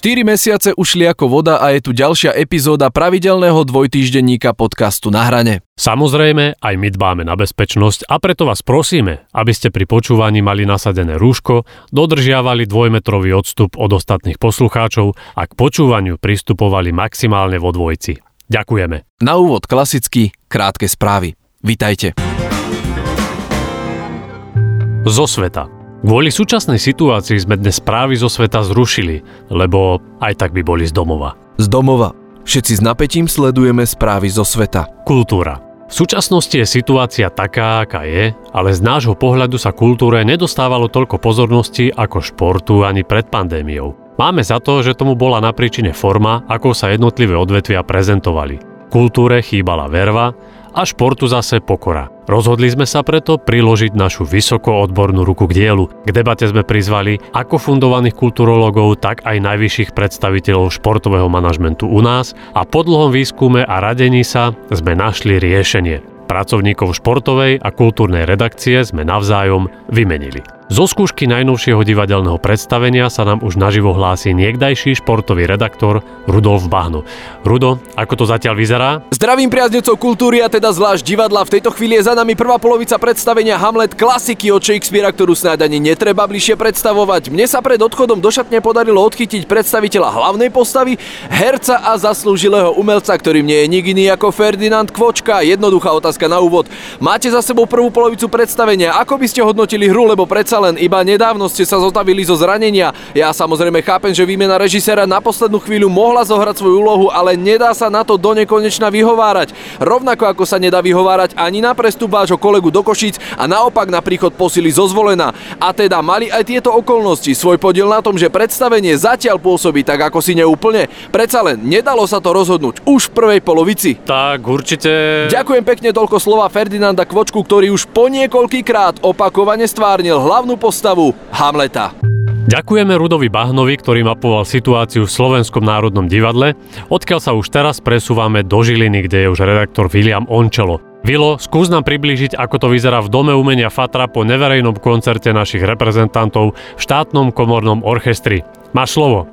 4 mesiace ušli ako voda a je tu ďalšia epizóda pravidelného dvojtýždenníka podcastu Na hrane. Samozrejme, aj my dbáme na bezpečnosť a preto vás prosíme, aby ste pri počúvaní mali nasadené rúško, dodržiavali dvojmetrový odstup od ostatných poslucháčov a k počúvaniu pristupovali maximálne vo dvojci. Ďakujeme. Na úvod klasicky krátke správy. Vitajte. Zo sveta. Kvôli súčasnej situácii sme dnes správy zo sveta zrušili, lebo aj tak by boli z domova. Z domova. Všetci s napätím sledujeme správy zo sveta. Kultúra. V súčasnosti je situácia taká, aká je, ale z nášho pohľadu sa kultúre nedostávalo toľko pozornosti ako športu ani pred pandémiou. Máme za to, že tomu bola na príčine forma, ako sa jednotlivé odvetvia prezentovali. Kultúre chýbala verva a športu zase pokora. Rozhodli sme sa preto priložiť našu vysoko odbornú ruku k dielu. K debate sme prizvali ako fundovaných kulturologov, tak aj najvyšších predstaviteľov športového manažmentu u nás a po dlhom výskume a radení sa sme našli riešenie. Pracovníkov športovej a kultúrnej redakcie sme navzájom vymenili. Zo skúšky najnovšieho divadelného predstavenia sa nám už naživo hlási niekdajší športový redaktor Rudolf Bahno. Rudo, ako to zatiaľ vyzerá? Zdravím priaznecov kultúry a teda zvlášť divadla. V tejto chvíli je za nami prvá polovica predstavenia Hamlet klasiky od Shakespearea, ktorú snáď ani netreba bližšie predstavovať. Mne sa pred odchodom do šatne podarilo odchytiť predstaviteľa hlavnej postavy, herca a zaslúžilého umelca, ktorým nie je nik iný ako Ferdinand Kvočka. Jednoduchá otázka na úvod. Máte za sebou prvú polovicu predstavenia. Ako by ste hodnotili hru, lebo predsa len iba nedávno ste sa zotavili zo zranenia. Ja samozrejme chápem, že výmena režiséra na poslednú chvíľu mohla zohrať svoju úlohu, ale nedá sa na to do nekonečna vyhovárať. Rovnako ako sa nedá vyhovárať ani na prestup vášho kolegu do Košíc a naopak na príchod posily zo zvolená. A teda mali aj tieto okolnosti svoj podiel na tom, že predstavenie zatiaľ pôsobí tak ako si neúplne. Predsa len nedalo sa to rozhodnúť už v prvej polovici. Tak určite... Ďakujem pekne toľko slova Ferdinanda Kvočku, ktorý už po niekoľkýkrát opakovane stvárnil hlavnú hlavnú postavu Hamleta. Ďakujeme Rudovi Bahnovi, ktorý mapoval situáciu v Slovenskom národnom divadle, odkiaľ sa už teraz presúvame do Žiliny, kde je už redaktor William Ončelo. Vilo, skús nám priblížiť, ako to vyzerá v Dome umenia Fatra po neverejnom koncerte našich reprezentantov v štátnom komornom orchestri. Máš slovo.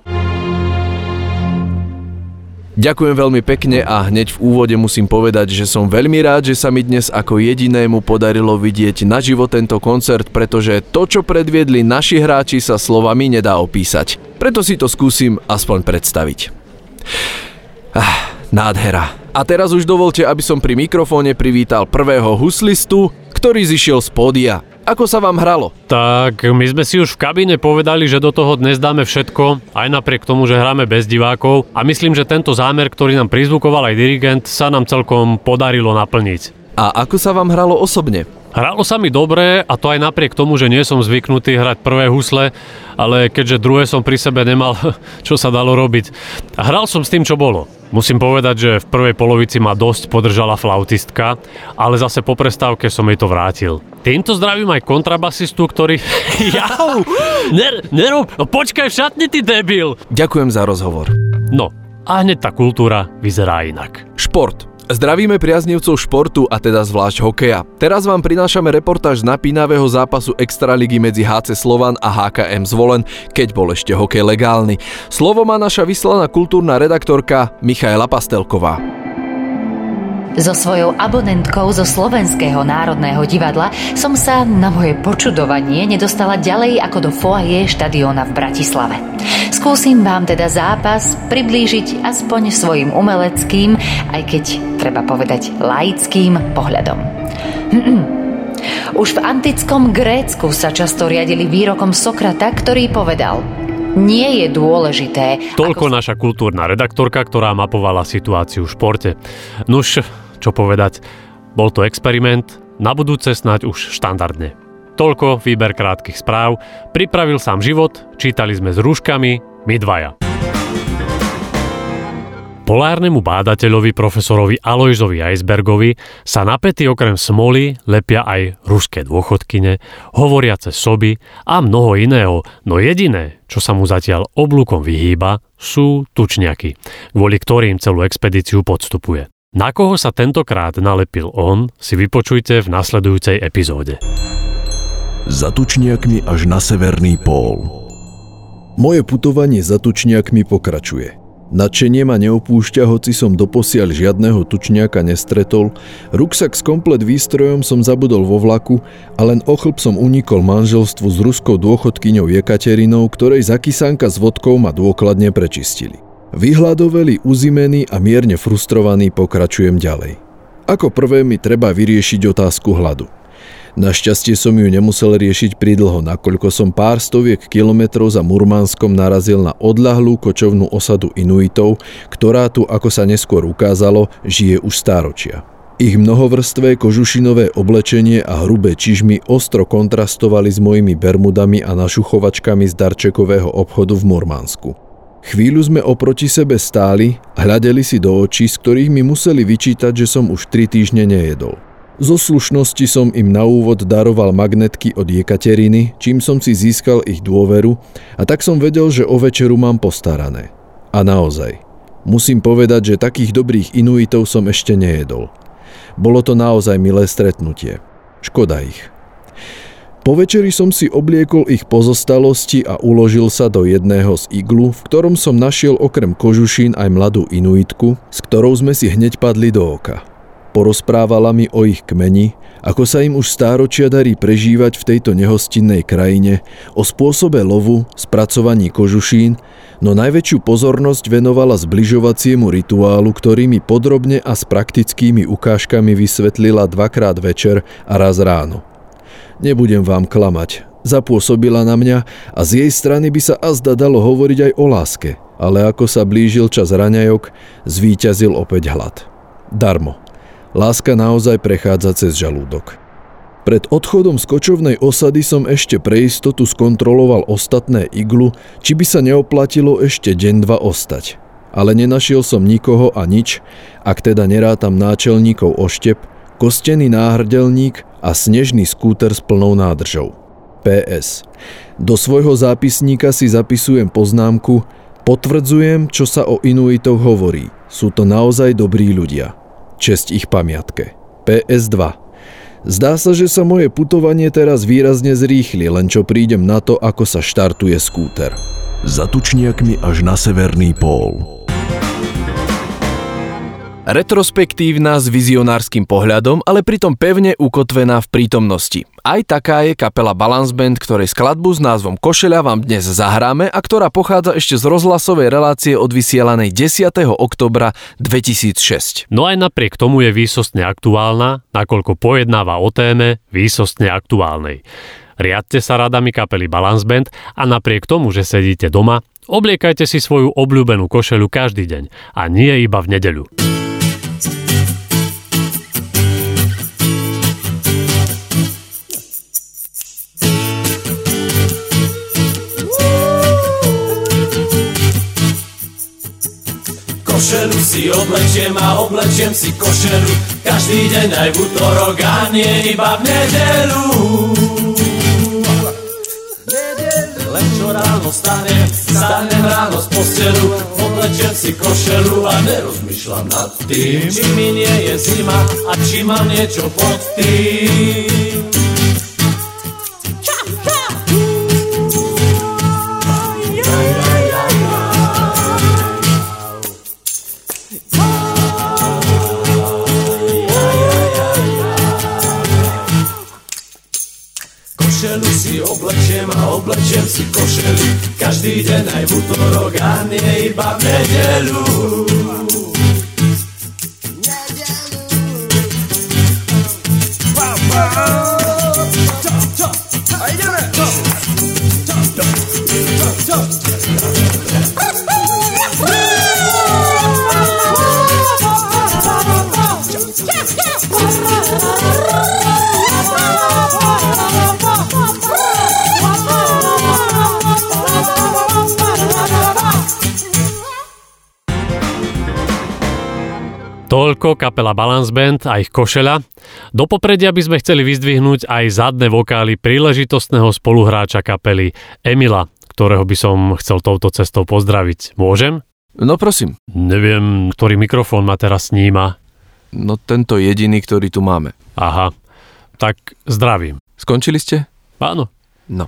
Ďakujem veľmi pekne a hneď v úvode musím povedať, že som veľmi rád, že sa mi dnes ako jedinému podarilo vidieť naživo tento koncert, pretože to, čo predviedli naši hráči, sa slovami nedá opísať. Preto si to skúsim aspoň predstaviť. Ah, nádhera. A teraz už dovolte, aby som pri mikrofóne privítal prvého huslistu, ktorý zišiel z pódia. Ako sa vám hralo? Tak my sme si už v kabíne povedali, že do toho dnes dáme všetko, aj napriek tomu, že hráme bez divákov a myslím, že tento zámer, ktorý nám prizvukoval aj dirigent, sa nám celkom podarilo naplniť. A ako sa vám hralo osobne? Hralo sa mi dobre a to aj napriek tomu, že nie som zvyknutý hrať prvé husle, ale keďže druhé som pri sebe nemal, čo sa dalo robiť. Hral som s tým, čo bolo. Musím povedať, že v prvej polovici ma dosť podržala flautistka, ale zase po prestávke som jej to vrátil. Týmto zdravím aj kontrabasistu, ktorý... Jau! Ner, nerob, no počkaj v šatni, ty debil! Ďakujem za rozhovor. No, a hneď tá kultúra vyzerá inak. Šport. Zdravíme priaznivcov športu a teda zvlášť hokeja. Teraz vám prinášame reportáž z napínavého zápasu Extraligy medzi HC Slovan a HKM Zvolen, keď bol ešte hokej legálny. Slovo má naša vyslaná kultúrna redaktorka Michaela Pastelková. So svojou abonentkou zo Slovenského národného divadla som sa na moje počudovanie nedostala ďalej ako do foaje štadióna v Bratislave. Skúsim vám teda zápas priblížiť aspoň svojim umeleckým, aj keď treba povedať laickým pohľadom. Už v antickom Grécku sa často riadili výrokom Sokrata, ktorý povedal nie je dôležité... Toľko ako... naša kultúrna redaktorka, ktorá mapovala situáciu v športe. Nuž, čo povedať, bol to experiment, na budúce snáď už štandardne. Toľko výber krátkych správ, pripravil sám život, čítali sme s rúškami, my dvaja. Polárnemu bádateľovi profesorovi Alojzovi Eisbergovi sa na pety okrem smoly lepia aj ruské dôchodkyne, hovoriace soby a mnoho iného, no jediné, čo sa mu zatiaľ oblúkom vyhýba, sú tučniaky, kvôli ktorým celú expedíciu podstupuje. Na koho sa tentokrát nalepil on, si vypočujte v nasledujúcej epizóde. Za tučniakmi až na severný pól. Moje putovanie za tučniakmi pokračuje. Nadšenie ma neopúšťa, hoci som doposiaľ žiadneho tučniaka nestretol, ruksak s komplet výstrojom som zabudol vo vlaku a len ochlb som unikol manželstvu s ruskou dôchodkyňou Jekaterinou, ktorej zakysánka s vodkou ma dôkladne prečistili. Vyhľadoveli, uzimený a mierne frustrovaný pokračujem ďalej. Ako prvé mi treba vyriešiť otázku hladu. Našťastie som ju nemusel riešiť pridlho, nakoľko som pár stoviek kilometrov za Murmanskom narazil na odľahlú kočovnú osadu Inuitov, ktorá tu, ako sa neskôr ukázalo, žije už stáročia. Ich mnohovrstvé kožušinové oblečenie a hrubé čižmy ostro kontrastovali s mojimi bermudami a našuchovačkami z darčekového obchodu v Murmansku. Chvíľu sme oproti sebe stáli, hľadeli si do očí, z ktorých mi museli vyčítať, že som už tri týždne nejedol. Zo slušnosti som im na úvod daroval magnetky od Jekateriny, čím som si získal ich dôveru a tak som vedel, že o večeru mám postarané. A naozaj. Musím povedať, že takých dobrých inuitov som ešte nejedol. Bolo to naozaj milé stretnutie. Škoda ich. Po večeri som si obliekol ich pozostalosti a uložil sa do jedného z iglu, v ktorom som našiel okrem kožušín aj mladú inuitku, s ktorou sme si hneď padli do oka. Porozprávala mi o ich kmeni, ako sa im už stáročia darí prežívať v tejto nehostinnej krajine, o spôsobe lovu, spracovaní kožušín, no najväčšiu pozornosť venovala zbližovaciemu rituálu, ktorý mi podrobne a s praktickými ukážkami vysvetlila dvakrát večer a raz ráno. Nebudem vám klamať, zapôsobila na mňa a z jej strany by sa azda dalo hovoriť aj o láske, ale ako sa blížil čas raňajok, zvíťazil opäť hlad. Darmo. Láska naozaj prechádza cez žalúdok. Pred odchodom z kočovnej osady som ešte pre istotu skontroloval ostatné iglu, či by sa neoplatilo ešte deň dva ostať. Ale nenašiel som nikoho a nič, ak teda nerátam náčelníkov oštep, kostený náhrdelník a snežný skúter s plnou nádržou. PS. Do svojho zápisníka si zapisujem poznámku Potvrdzujem, čo sa o Inuitoch hovorí. Sú to naozaj dobrí ľudia. Česť ich pamiatke. PS2. Zdá sa, že sa moje putovanie teraz výrazne zrýchli, len čo prídem na to, ako sa štartuje skúter. Za tučniakmi až na severný pól. Retrospektívna s vizionárskym pohľadom, ale pritom pevne ukotvená v prítomnosti. Aj taká je kapela Balance Band, ktorej skladbu s názvom Košeľa vám dnes zahráme a ktorá pochádza ešte z rozhlasovej relácie odvysielanej 10. oktobra 2006. No aj napriek tomu je výsostne aktuálna, nakoľko pojednáva o téme výsostne aktuálnej. Riadte sa radami kapely Balance Band a napriek tomu, že sedíte doma, obliekajte si svoju obľúbenú košelu každý deň a nie iba v nedeľu. Košelu si oblečiem a oblečiem si košelu Každý deň aj v útorok a nie iba v nedelu. Len čo ráno stanem, stanem ráno z postelu Oblečiem si košelu a nerozmýšľam nad tým Či mi nie je zima a či mám niečo pod tým košelu Každý deň aj v útorok a nie iba v nedelu Toľko kapela Balance Band a ich košela. Do popredia by sme chceli vyzdvihnúť aj zadné vokály príležitostného spoluhráča kapely Emila, ktorého by som chcel touto cestou pozdraviť. Môžem? No prosím. Neviem, ktorý mikrofón ma teraz sníma. No tento jediný, ktorý tu máme. Aha, tak zdravím. Skončili ste? Áno. No.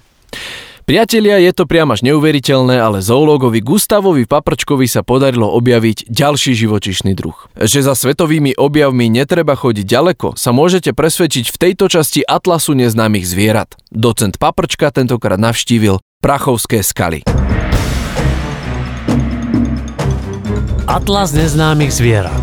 Priatelia, je to priam až neuveriteľné, ale zoológovi Gustavovi Paprčkovi sa podarilo objaviť ďalší živočišný druh. Že za svetovými objavmi netreba chodiť ďaleko, sa môžete presvedčiť v tejto časti Atlasu neznámych zvierat. Docent Paprčka tentokrát navštívil Prachovské skaly. Atlas neznámych zvierat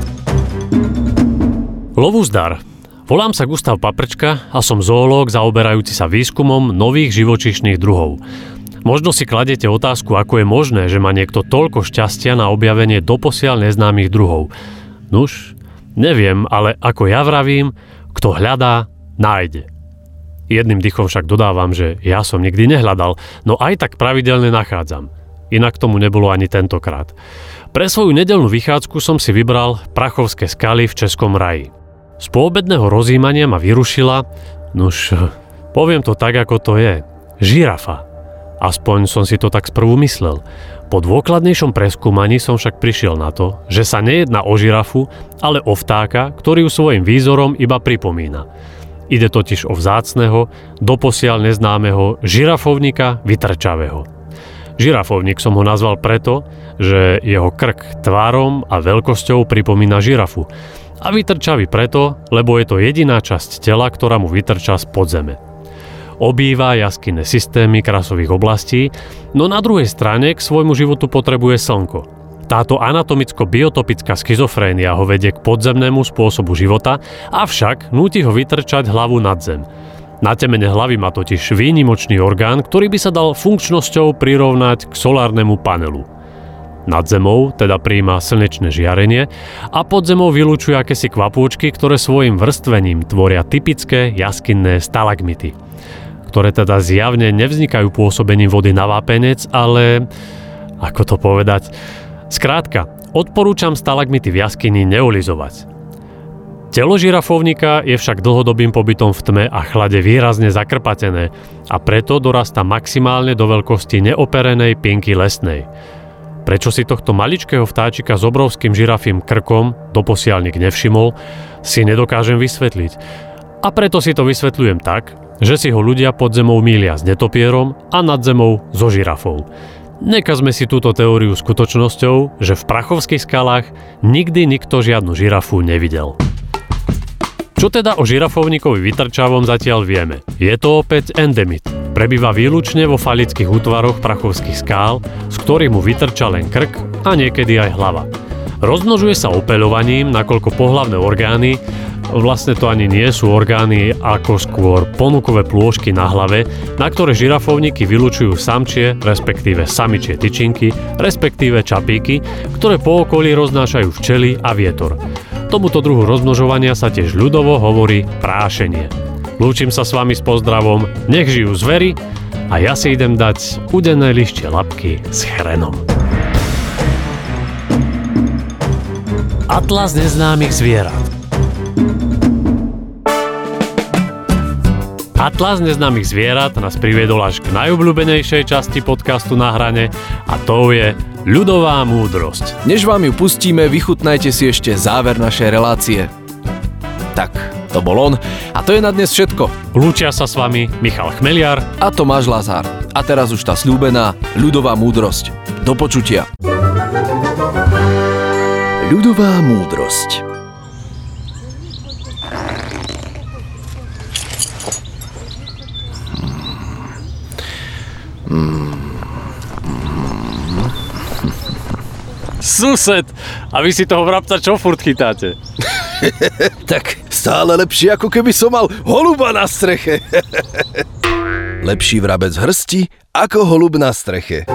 Lovuzdar Volám sa Gustav Paprčka a som zoológ zaoberajúci sa výskumom nových živočíšnych druhov. Možno si kladete otázku, ako je možné, že má niekto toľko šťastia na objavenie doposiaľ neznámych druhov. Nuž, neviem, ale ako ja vravím, kto hľadá, nájde. Jedným dychom však dodávam, že ja som nikdy nehľadal, no aj tak pravidelne nachádzam. Inak tomu nebolo ani tentokrát. Pre svoju nedelnú vychádzku som si vybral Prachovské skaly v Českom raji. Z poobedného rozímania ma vyrušila, nuž, poviem to tak, ako to je, žirafa. Aspoň som si to tak sprvu myslel. Po dôkladnejšom preskúmaní som však prišiel na to, že sa nejedná o žirafu, ale o vtáka, ktorý ju svojim výzorom iba pripomína. Ide totiž o vzácného, doposiaľ neznámeho žirafovníka vytrčavého. Žirafovník som ho nazval preto, že jeho krk tvárom a veľkosťou pripomína žirafu, a vytrčavý preto, lebo je to jediná časť tela, ktorá mu vytrča z podzeme. Obýva jaskinné systémy krasových oblastí, no na druhej strane k svojmu životu potrebuje slnko. Táto anatomicko-biotopická schizofrénia ho vedie k podzemnému spôsobu života, avšak núti ho vytrčať hlavu nad zem. Na temene hlavy má totiž výnimočný orgán, ktorý by sa dal funkčnosťou prirovnať k solárnemu panelu. Nad zemou teda príjma slnečné žiarenie a pod zemou vylúčuje akési kvapôčky, ktoré svojim vrstvením tvoria typické jaskinné stalagmity, ktoré teda zjavne nevznikajú pôsobením vody na vápenec, ale ako to povedať? Skrátka, odporúčam stalagmity v jaskyni neolizovať. Telo žirafovníka je však dlhodobým pobytom v tme a chlade výrazne zakrpatené a preto dorasta maximálne do veľkosti neoperenej pinky lesnej – Prečo si tohto maličkého vtáčika s obrovským žirafím krkom doposiaľ nevšimol, si nedokážem vysvetliť. A preto si to vysvetľujem tak, že si ho ľudia pod zemou mília s netopierom a nad zemou so žirafou. Nekazme si túto teóriu skutočnosťou, že v prachovských skalách nikdy nikto žiadnu žirafu nevidel. Čo teda o žirafovníkovi vytrčavom zatiaľ vieme? Je to opäť endemit. Prebýva výlučne vo falických útvaroch prachovských skál, z ktorých mu vytrča len krk a niekedy aj hlava. Rozmnožuje sa opeľovaním, nakoľko pohlavné orgány, vlastne to ani nie sú orgány, ako skôr ponukové plôžky na hlave, na ktoré žirafovníky vylučujú samčie, respektíve samičie tyčinky, respektíve čapíky, ktoré po okolí roznášajú včely a vietor. Tomuto druhu rozmnožovania sa tiež ľudovo hovorí prášenie. Lúčim sa s vami s pozdravom, nech žijú zvery a ja si idem dať udené lištie labky s chrenom. Atlas neznámych zvierat Atlas neznámych zvierat nás priviedol až k najobľúbenejšej časti podcastu na hrane a to je ľudová múdrosť. Než vám ju pustíme, vychutnajte si ešte záver našej relácie. Tak, to bol on. A to je na dnes všetko. Lúčia sa s vami Michal Chmeliar a Tomáš Lazár. A teraz už tá slúbená ľudová múdrosť. Do počutia. Ľudová múdrosť Sused! A vy si toho vrabca čo furt chytáte? tak stále lepšie, ako keby som mal holuba na streche. Lepší vrabec hrsti ako holub na streche.